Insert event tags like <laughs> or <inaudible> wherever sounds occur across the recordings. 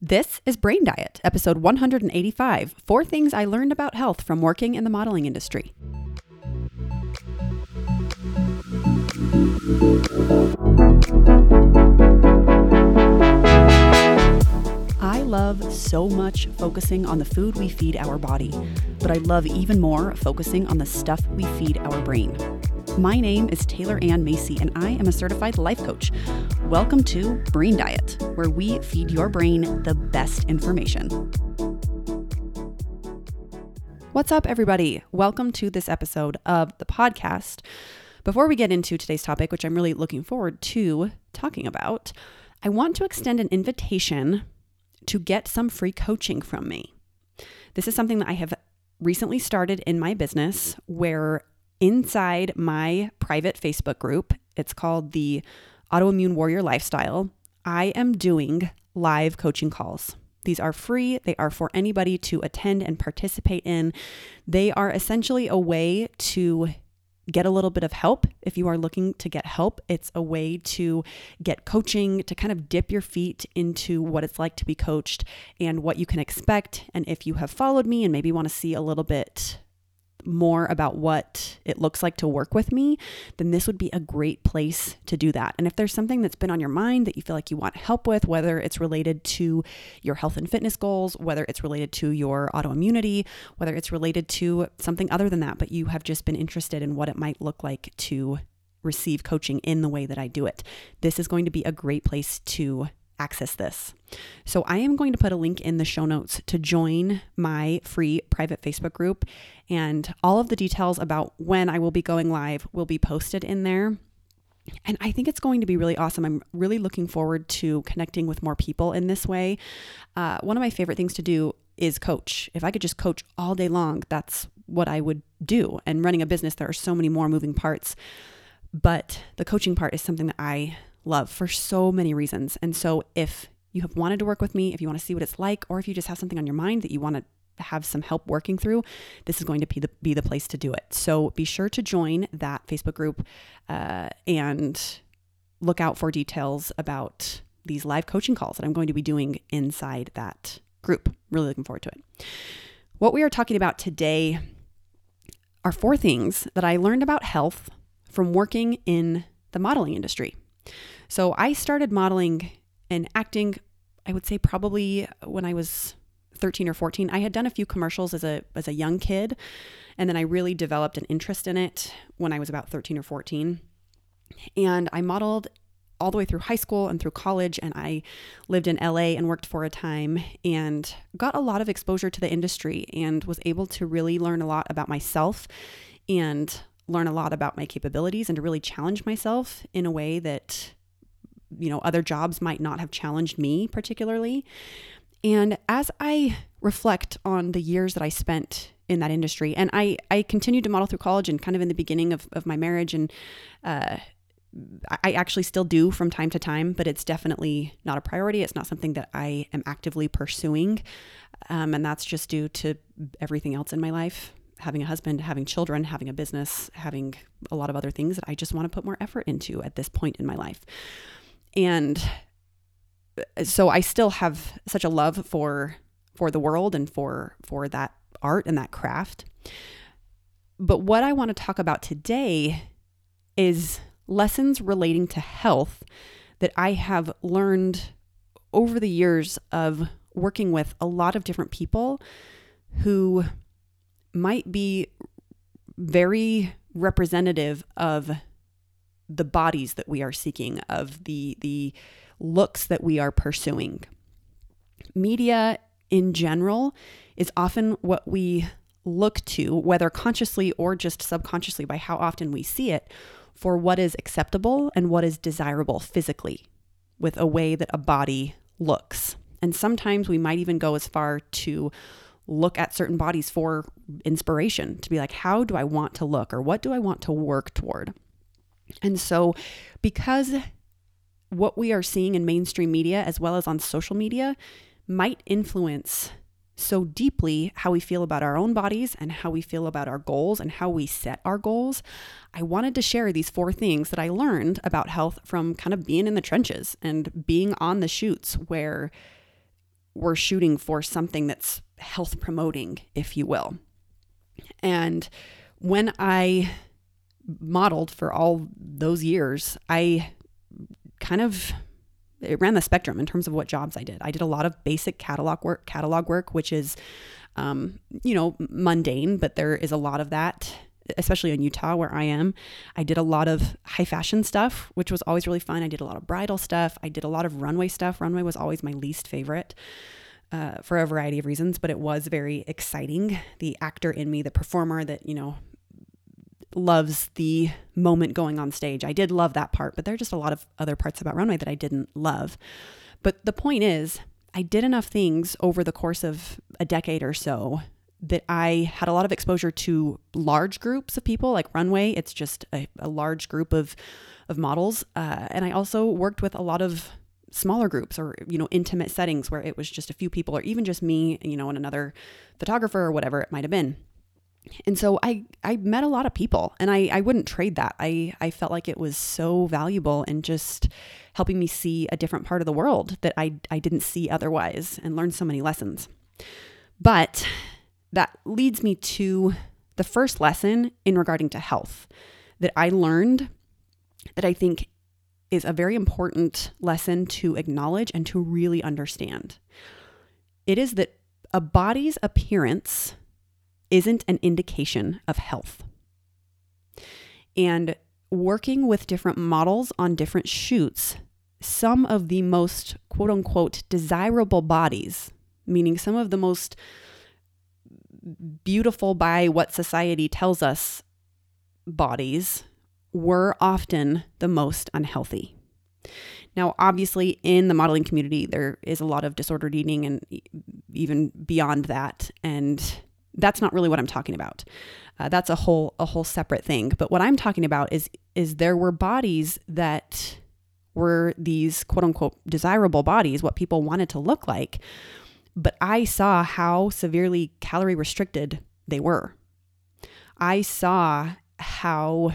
This is Brain Diet, episode 185 Four Things I Learned About Health from Working in the Modeling Industry. I love so much focusing on the food we feed our body, but I love even more focusing on the stuff we feed our brain. My name is Taylor Ann Macy, and I am a certified life coach. Welcome to Brain Diet, where we feed your brain the best information. What's up, everybody? Welcome to this episode of the podcast. Before we get into today's topic, which I'm really looking forward to talking about, I want to extend an invitation to get some free coaching from me. This is something that I have recently started in my business where inside my private Facebook group, it's called the Autoimmune Warrior Lifestyle, I am doing live coaching calls. These are free. They are for anybody to attend and participate in. They are essentially a way to get a little bit of help if you are looking to get help. It's a way to get coaching, to kind of dip your feet into what it's like to be coached and what you can expect. And if you have followed me and maybe want to see a little bit more about what it looks like to work with me, then this would be a great place to do that. And if there's something that's been on your mind that you feel like you want help with, whether it's related to your health and fitness goals, whether it's related to your autoimmunity, whether it's related to something other than that, but you have just been interested in what it might look like to receive coaching in the way that I do it, this is going to be a great place to access this. So I am going to put a link in the show notes to join my free private Facebook group and all of the details about when I will be going live will be posted in there. And I think it's going to be really awesome. I'm really looking forward to connecting with more people in this way. Uh, one of my favorite things to do is coach. If I could just coach all day long, that's what I would do. And running a business, there are so many more moving parts. But the coaching part is something that I love for so many reasons. And so if you have wanted to work with me, if you want to see what it's like, or if you just have something on your mind that you want to have some help working through, this is going to be the, be the place to do it. So be sure to join that Facebook group uh, and look out for details about these live coaching calls that I'm going to be doing inside that group. Really looking forward to it. What we are talking about today are four things that I learned about health from working in the modeling industry. So I started modeling and acting, I would say probably when I was 13 or 14. I had done a few commercials as a as a young kid, and then I really developed an interest in it when I was about 13 or 14. And I modeled all the way through high school and through college and I lived in LA and worked for a time and got a lot of exposure to the industry and was able to really learn a lot about myself and learn a lot about my capabilities and to really challenge myself in a way that you know, other jobs might not have challenged me particularly. And as I reflect on the years that I spent in that industry, and I, I continued to model through college and kind of in the beginning of, of my marriage, and uh, I actually still do from time to time, but it's definitely not a priority. It's not something that I am actively pursuing. Um, and that's just due to everything else in my life having a husband, having children, having a business, having a lot of other things that I just want to put more effort into at this point in my life. And uh, so I still have such a love for for the world and for for that art and that craft. But what I want to talk about today is lessons relating to health that I have learned over the years of working with a lot of different people who might be very representative of the bodies that we are seeking, of the the looks that we are pursuing. Media in general is often what we look to, whether consciously or just subconsciously by how often we see it, for what is acceptable and what is desirable physically with a way that a body looks. And sometimes we might even go as far to look at certain bodies for inspiration to be like, how do I want to look or what do I want to work toward? And so, because what we are seeing in mainstream media as well as on social media might influence so deeply how we feel about our own bodies and how we feel about our goals and how we set our goals, I wanted to share these four things that I learned about health from kind of being in the trenches and being on the shoots where we're shooting for something that's health promoting, if you will. And when I modeled for all those years, I kind of it ran the spectrum in terms of what jobs I did. I did a lot of basic catalog work, catalog work, which is, um, you know, mundane, but there is a lot of that, especially in Utah where I am. I did a lot of high fashion stuff, which was always really fun. I did a lot of bridal stuff. I did a lot of runway stuff. Runway was always my least favorite. Uh, for a variety of reasons, but it was very exciting. The actor in me, the performer that, you know, loves the moment going on stage. I did love that part, but there are just a lot of other parts about Runway that I didn't love. But the point is, I did enough things over the course of a decade or so that I had a lot of exposure to large groups of people, like Runway. It's just a, a large group of of models, uh, and I also worked with a lot of smaller groups or you know intimate settings where it was just a few people or even just me, you know, and another photographer or whatever it might have been and so I I met a lot of people and I I wouldn't trade that. I I felt like it was so valuable and just helping me see a different part of the world that I I didn't see otherwise and learn so many lessons. But that leads me to the first lesson in regarding to health that I learned that I think is a very important lesson to acknowledge and to really understand. It is that a body's appearance isn't an indication of health. And working with different models on different shoots, some of the most quote unquote desirable bodies, meaning some of the most beautiful by what society tells us bodies, were often the most unhealthy. Now, obviously, in the modeling community, there is a lot of disordered eating and even beyond that. And that's not really what I'm talking about. Uh, that's a whole a whole separate thing. But what I'm talking about is is there were bodies that were these quote unquote desirable bodies, what people wanted to look like, but I saw how severely calorie restricted they were. I saw how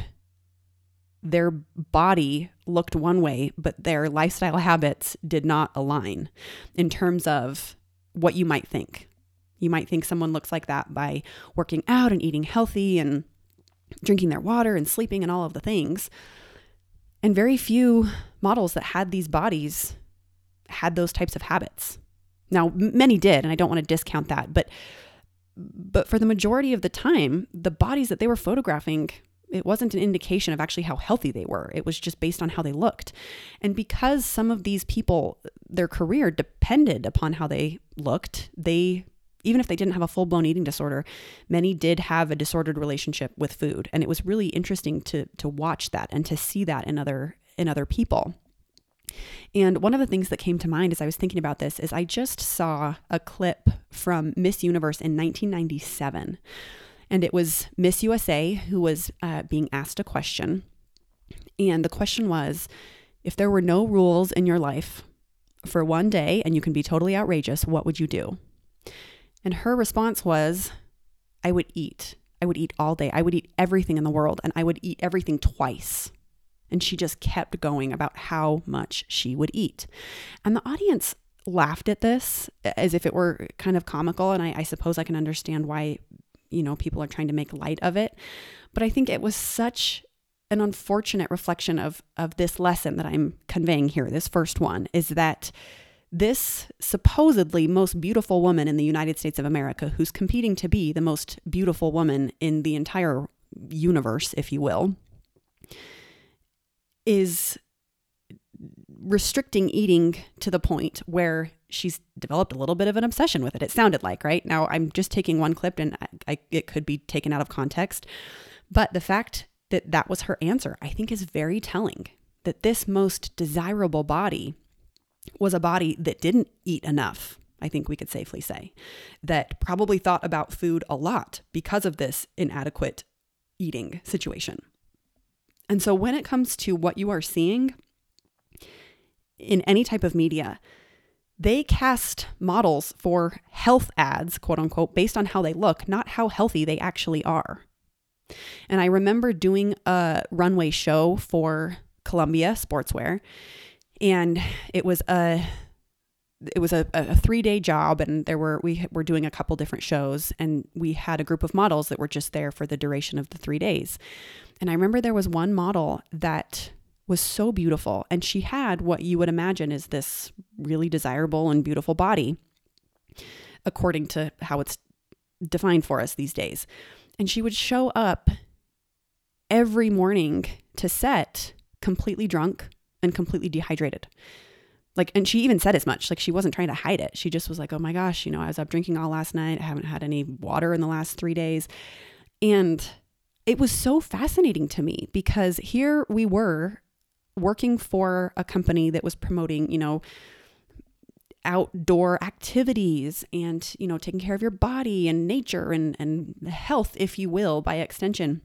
their body looked one way, but their lifestyle habits did not align in terms of what you might think. You might think someone looks like that by working out and eating healthy and drinking their water and sleeping and all of the things. And very few models that had these bodies had those types of habits. Now, many did, and I don't want to discount that, but but for the majority of the time, the bodies that they were photographing, it wasn't an indication of actually how healthy they were. It was just based on how they looked. And because some of these people, their career depended upon how they looked, they even if they didn't have a full blown eating disorder, many did have a disordered relationship with food. And it was really interesting to, to watch that and to see that in other, in other people. And one of the things that came to mind as I was thinking about this is I just saw a clip from Miss Universe in 1997. And it was Miss USA who was uh, being asked a question. And the question was if there were no rules in your life for one day and you can be totally outrageous, what would you do? And her response was, I would eat. I would eat all day. I would eat everything in the world and I would eat everything twice. And she just kept going about how much she would eat. And the audience laughed at this as if it were kind of comical. And I, I suppose I can understand why, you know, people are trying to make light of it. But I think it was such an unfortunate reflection of of this lesson that I'm conveying here. This first one is that this supposedly most beautiful woman in the United States of America, who's competing to be the most beautiful woman in the entire universe, if you will, is restricting eating to the point where she's developed a little bit of an obsession with it. It sounded like, right? Now, I'm just taking one clip and I, I, it could be taken out of context. But the fact that that was her answer, I think, is very telling that this most desirable body was a body that didn't eat enough. I think we could safely say that probably thought about food a lot because of this inadequate eating situation. And so when it comes to what you are seeing in any type of media, they cast models for health ads, quote unquote, based on how they look, not how healthy they actually are. And I remember doing a runway show for Columbia Sportswear, and it was a it was a, a three day job and there were we were doing a couple different shows and we had a group of models that were just there for the duration of the three days. And i remember there was one model that was so beautiful and she had what you would imagine is this really desirable and beautiful body according to how it's defined for us these days. And she would show up every morning to set completely drunk and completely dehydrated. Like and she even said as much like she wasn't trying to hide it. She just was like oh my gosh you know i was up drinking all last night. I haven't had any water in the last three days. And it was so fascinating to me because here we were working for a company that was promoting you know outdoor activities and you know taking care of your body and nature and and health if you will by extension.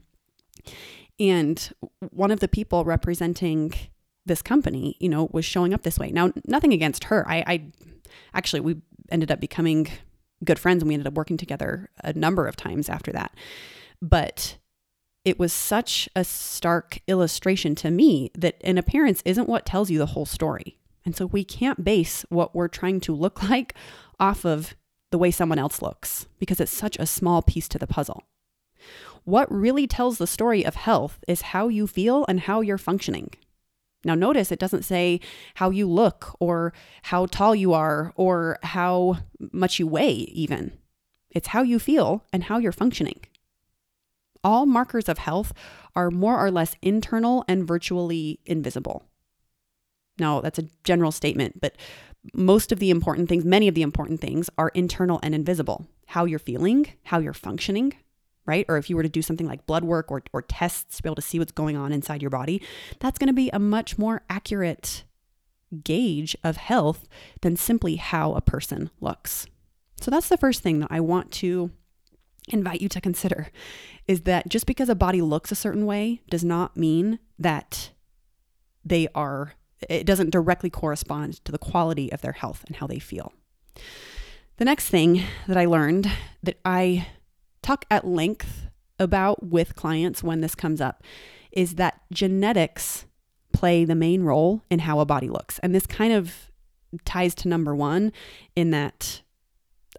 And one of the people representing this company, you know, was showing up this way. Now, nothing against her. I, I actually, we ended up becoming good friends and we ended up working together a number of times after that. But it was such a stark illustration to me that an appearance isn't what tells you the whole story. And so we can't base what we're trying to look <laughs> like off of the way someone else looks because it's such a small piece to the puzzle. What really tells the story of health is how you feel and how you're functioning. Now, notice it doesn't say how you look or how tall you are or how much you weigh, even. It's how you feel and how you're functioning. All markers of health are more or less internal and virtually invisible. Now, that's a general statement, but most of the important things, many of the important things, are internal and invisible. How you're feeling, how you're functioning, right? Or if you were to do something like blood work or, or tests to be able to see what's going on inside your body, that's going to be a much more accurate gauge of health than simply how a person looks. So that's the first thing that I want to invite you to consider is that just because a body looks a certain way does not mean that they are it doesn't directly correspond to the quality of their health and how they feel. The next thing that I learned that I talk at length about with clients when this comes up is that genetics play the main role in how a body looks. And this kind of ties to number one in that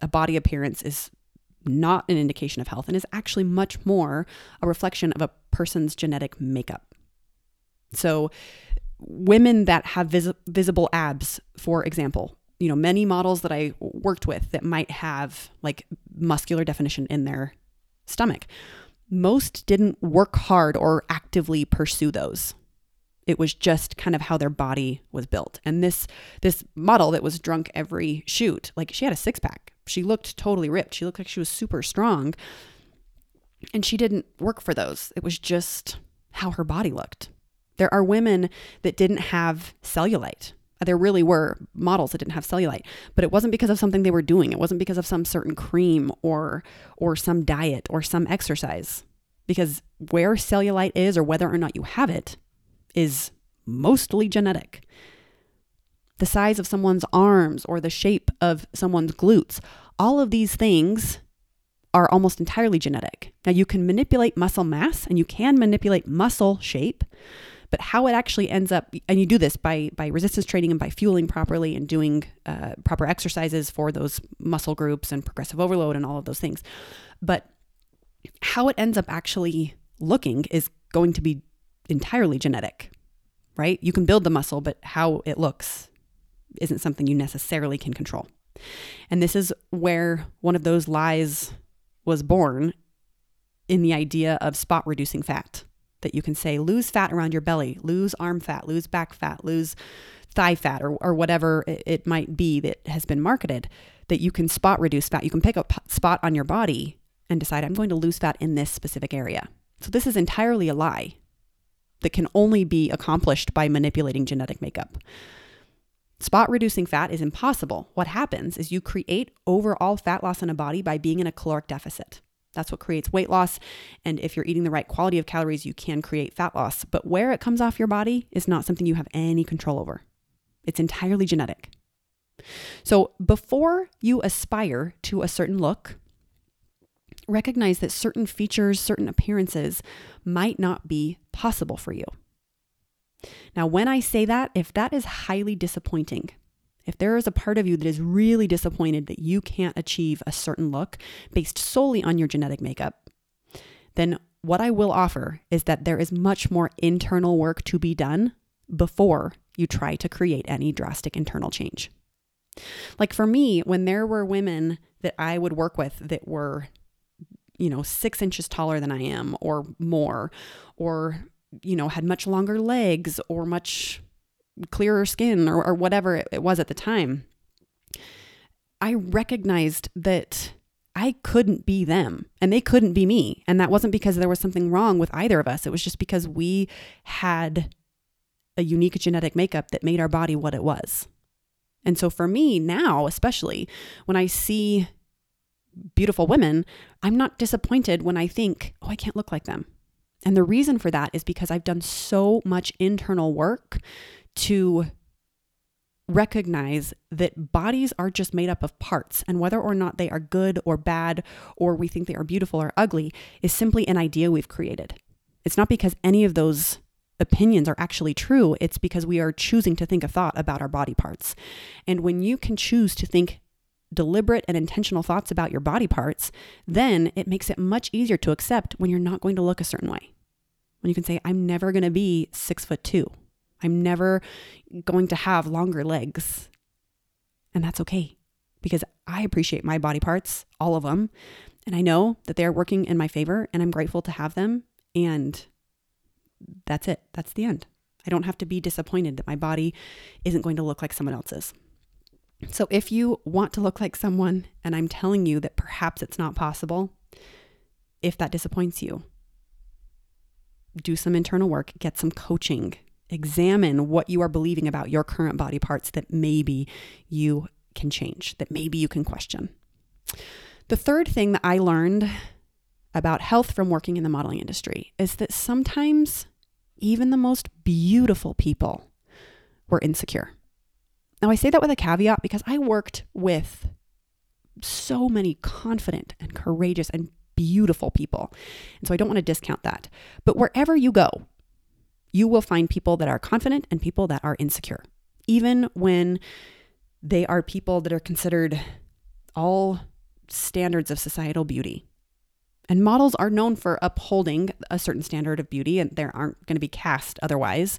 a body appearance is not an indication of health and is actually much more a reflection of a person's genetic makeup. So, women that have vis- visible abs, for example, you know, many models that I worked with that might have like muscular definition in their stomach. Most didn't work hard or actively pursue those. It was just kind of how their body was built. And this this model that was drunk every shoot, like she had a six pack. She looked totally ripped. She looked like she was super strong. And she didn't work for those. It was just how her body looked. There are women that didn't have cellulite there really were models that didn't have cellulite, but it wasn't because of something they were doing. It wasn't because of some certain cream or or some diet or some exercise. Because where cellulite is or whether or not you have it is mostly genetic. The size of someone's arms or the shape of someone's glutes, all of these things are almost entirely genetic. Now, you can manipulate muscle mass and you can manipulate muscle shape, but how it actually ends up, and you do this by by resistance training and by fueling properly and doing uh, proper exercises for those muscle groups and progressive overload and all of those things. But how it ends up actually looking is going to be entirely genetic, right? You can build the muscle, but how it looks isn't something you necessarily can control. And this is where one of those lies was born in the idea of spot reducing fat that you can say lose fat around your belly, lose arm fat, lose back fat, lose thigh fat, or, or whatever it might be that has been marketed, that you can spot reduce fat. You can pick a spot on your body and decide, I'm going to lose fat in this specific area. So this is entirely a lie that can only be accomplished by manipulating genetic makeup. Spot reducing fat is impossible. What happens is you create overall fat loss in a body by being in a caloric deficit. That's what creates weight loss. And if you're eating the right quality of calories, you can create fat loss. But where it comes off your body is not something you have any control over, it's entirely genetic. So before you aspire to a certain look, recognize that certain features, certain appearances might not be possible for you. Now, when I say that, if that is highly disappointing, if there is a part of you that is really disappointed that you can't achieve a certain look based solely on your genetic makeup, then what I will offer is that there is much more internal work to be done before you try to create any drastic internal change. Like for me, when there were women that I would work with that were, you know, six inches taller than I am or more, or, you know, had much longer legs or much clearer skin or, or whatever it was at the time, I recognized that I couldn't be them and they couldn't be me. And that wasn't because there was something wrong with either of us. It was just because we had a unique genetic makeup that made our body what it was. And so for me now, especially when I see beautiful women, I'm not disappointed when I think, oh, I can't look like them. And the reason for that is because I've done so much internal work to recognize that bodies are just made up of parts, and whether or not they are good or bad, or we think they are beautiful or ugly, is simply an idea we've created. It's not because any of those opinions are actually true, it's because we are choosing to think a thought about our body parts. And when you can choose to think deliberate and intentional thoughts about your body parts, then it makes it much easier to accept when you're not going to look a certain way. When you can say, I'm never going to be six foot two, I'm never going to have longer legs. And that's okay because I appreciate my body parts, all of them. And I know that they're working in my favor and I'm grateful to have them. And that's it. That's the end. I don't have to be disappointed that my body isn't going to look like someone else's. So if you want to look like someone, and I'm telling you that perhaps it's not possible, if that disappoints you, do some internal work, get some coaching, examine what you are believing about your current body parts that maybe you can change, that maybe you can question. The third thing that I learned about health from working in the modeling industry is that sometimes even the most beautiful people were insecure. Now, I say that with a caveat because I worked with so many confident and courageous and beautiful people. And so I don't want to discount that. But wherever you go, you will find people that are confident and people that are insecure, even when they are people that are considered all standards of societal beauty. And models are known for upholding a certain standard of beauty, and there aren't going to be cast otherwise.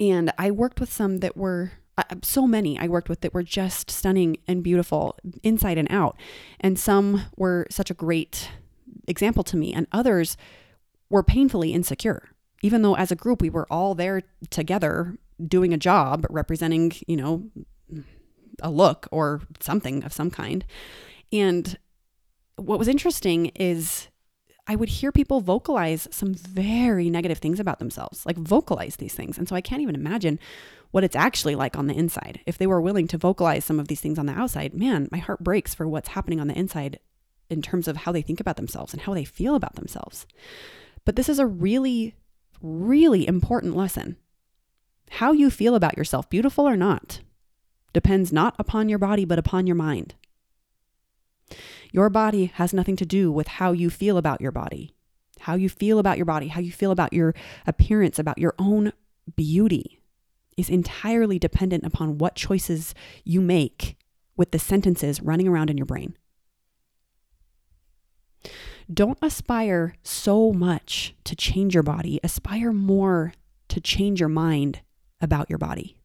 And I worked with some that were uh, so many I worked with that were just stunning and beautiful inside and out. And some were such a great example to me, and others were painfully insecure even though as a group we were all there together doing a job representing, you know, a look or something of some kind. And what was interesting is I would hear people vocalize some very negative things about themselves, like vocalize these things. And so I can't even imagine what it's actually like on the inside. If they were willing to vocalize some of these things on the outside, man, my heart breaks for what's happening on the inside in terms of how they think about themselves and how they feel about themselves. But this is a really really important lesson. How you feel about yourself, beautiful or not, depends not upon your body, but upon your mind. Your body has nothing to do with how you feel about your body. How you feel about your body, how you feel about your appearance, about your own beauty is entirely dependent upon what choices you make with the sentences running around in your brain. Don't aspire so much to change your body, aspire more to change your mind about your body.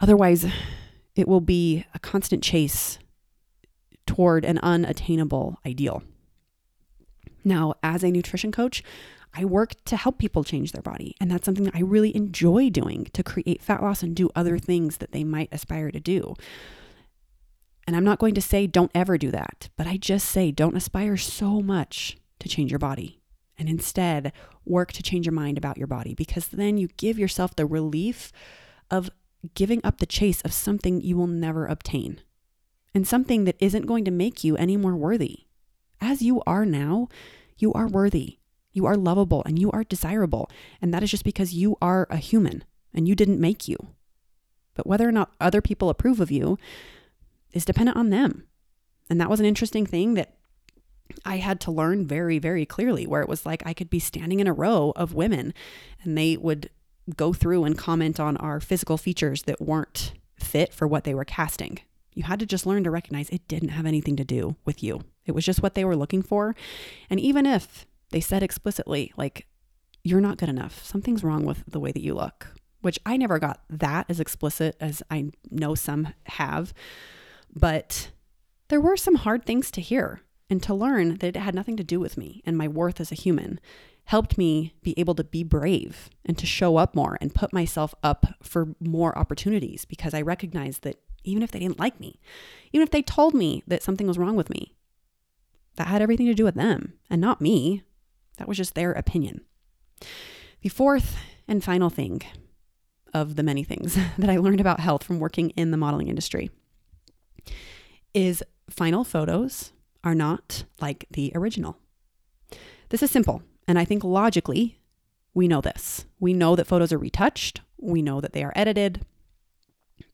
Otherwise, it will be a constant chase toward an unattainable ideal. Now, as a nutrition coach, I work to help people change their body. And that's something that I really enjoy doing to create fat loss and do other things that they might aspire to do. And I'm not going to say don't ever do that, but I just say don't aspire so much to change your body and instead work to change your mind about your body because then you give yourself the relief of giving up the chase of something you will never obtain and something that isn't going to make you any more worthy. As you are now, you are worthy, you are lovable, and you are desirable. And that is just because you are a human and you didn't make you. But whether or not other people approve of you, is dependent on them. And that was an interesting thing that I had to learn very, very clearly, where it was like I could be standing in a row of women and they would go through and comment on our physical features that weren't fit for what they were casting. You had to just learn to recognize it didn't have anything to do with you. It was just what they were looking for. And even if they said explicitly, like, you're not good enough, something's wrong with the way that you look, which I never got that as explicit as I know some have. But there were some hard things to hear and to learn that it had nothing to do with me and my worth as a human helped me be able to be brave and to show up more and put myself up for more opportunities because I recognized that even if they didn't like me, even if they told me that something was wrong with me, that had everything to do with them and not me. That was just their opinion. The fourth and final thing of the many things <laughs> that I learned about health from working in the modeling industry is final photos are not like the original. This is simple, and I think logically, we know this. We know that photos are retouched, we know that they are edited,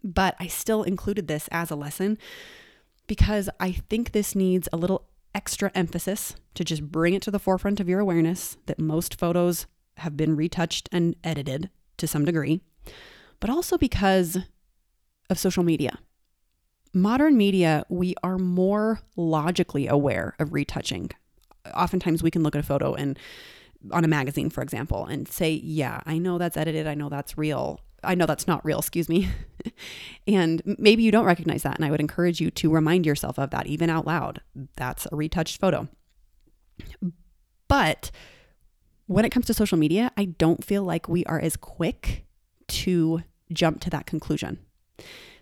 but I still included this as a lesson because I think this needs a little extra emphasis to just bring it to the forefront of your awareness that most photos have been retouched and edited to some degree, but also because of social media modern media, we are more logically aware of retouching. Oftentimes, we can look at a photo and on a magazine, for example, and say, Yeah, I know that's edited. I know that's real. I know that's not real, excuse me. <laughs> and maybe you don't recognize that. And I would encourage you to remind yourself of that, even out loud. That's a retouched photo. But when it comes to social media, I don't feel like we are as quick to jump to that conclusion.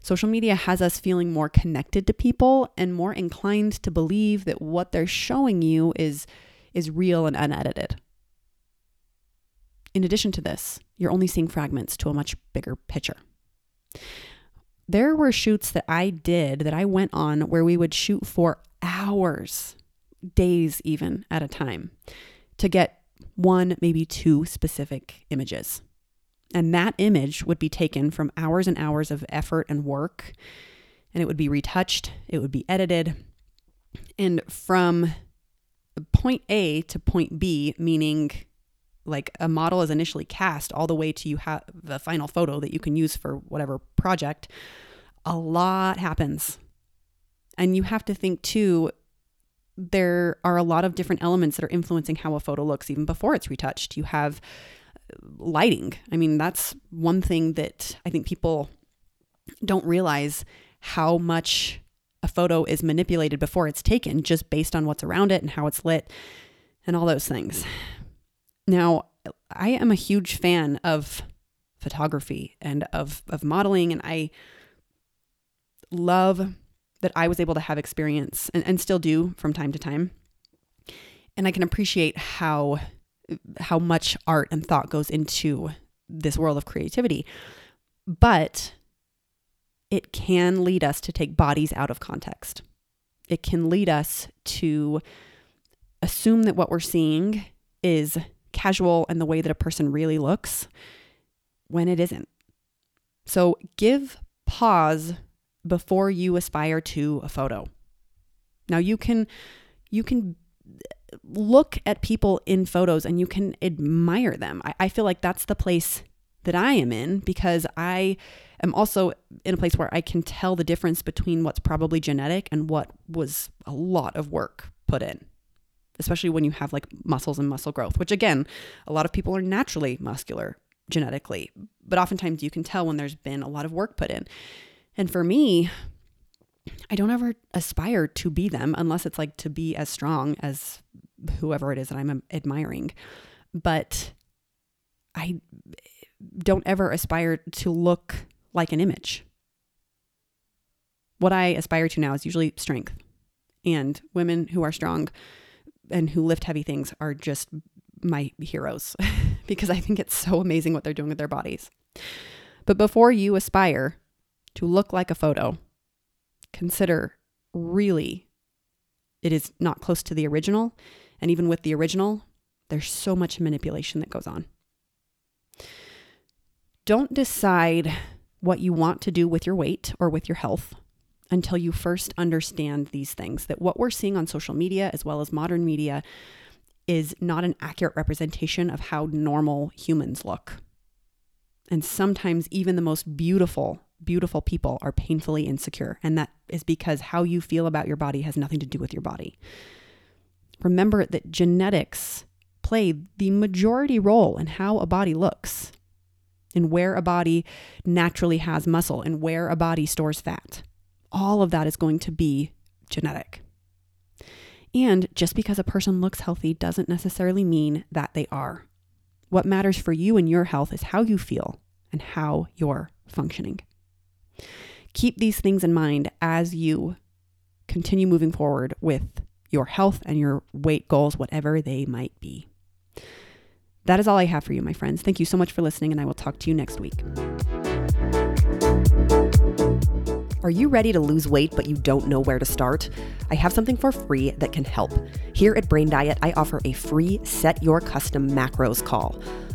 Social media has us feeling more connected to people and more inclined to believe that what they're showing you is is real and unedited. In addition to this, you're only seeing fragments to a much bigger picture. There were shoots that I did that I went on where we would shoot for hours, days even at a time to get one, maybe two specific images. And that image would be taken from hours and hours of effort and work, and it would be retouched, it would be edited. And from point A to point B, meaning like a model is initially cast all the way to you have the final photo that you can use for whatever project, a lot happens. And you have to think too, there are a lot of different elements that are influencing how a photo looks even before it's retouched. You have lighting. I mean, that's one thing that I think people don't realize how much a photo is manipulated before it's taken just based on what's around it and how it's lit and all those things. Now, I am a huge fan of photography and of of modeling and I love that I was able to have experience and, and still do from time to time. And I can appreciate how how much art and thought goes into this world of creativity. But it can lead us to take bodies out of context. It can lead us to assume that what we're seeing is casual and the way that a person really looks when it isn't. So give pause before you aspire to a photo. Now you can you can look at people in photos and you can admire them. I, I feel like that's the place that I am in because I am also in a place where I can tell the difference between what's probably genetic and what was a lot of work put in. Especially when you have like muscles and muscle growth, which again, a lot of people are naturally muscular genetically, but oftentimes you can tell when there's been a lot of work put in. And for me, I don't ever aspire to be them unless it's like to be as strong as whoever it is that I'm admiring. But I don't ever aspire to look like an image. What I aspire to now is usually strength. And women who are strong and who lift heavy things are just my heroes <laughs> because I think it's so amazing what they're doing with their bodies. But before you aspire to look like a photo, consider really it is not close to the original and even with the original, there's so much manipulation that goes on. Don't decide what you want to do with your weight or with your health until you first understand these things that what we're seeing on social media as well as modern media is not an accurate representation of how normal humans look. And sometimes even the most beautiful, beautiful people are painfully insecure. And that is because how you feel about your body has nothing to do with your body. Remember that genetics play the majority role in how a body looks, in where a body naturally has muscle, and where a body stores fat. All of that is going to be genetic. And just because a person looks healthy doesn't necessarily mean that they are. What matters for you and your health is how you feel and how you're functioning. Keep these things in mind as you continue moving forward with your health and your weight goals, whatever they might be. That is all I have for you, my friends. Thank you so much for listening, and I will talk to you next week. Are you ready to lose weight but you don't know where to start? I have something for free that can help. Here at Brain Diet, I offer a free Set Your Custom Macros call.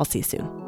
I'll see you soon.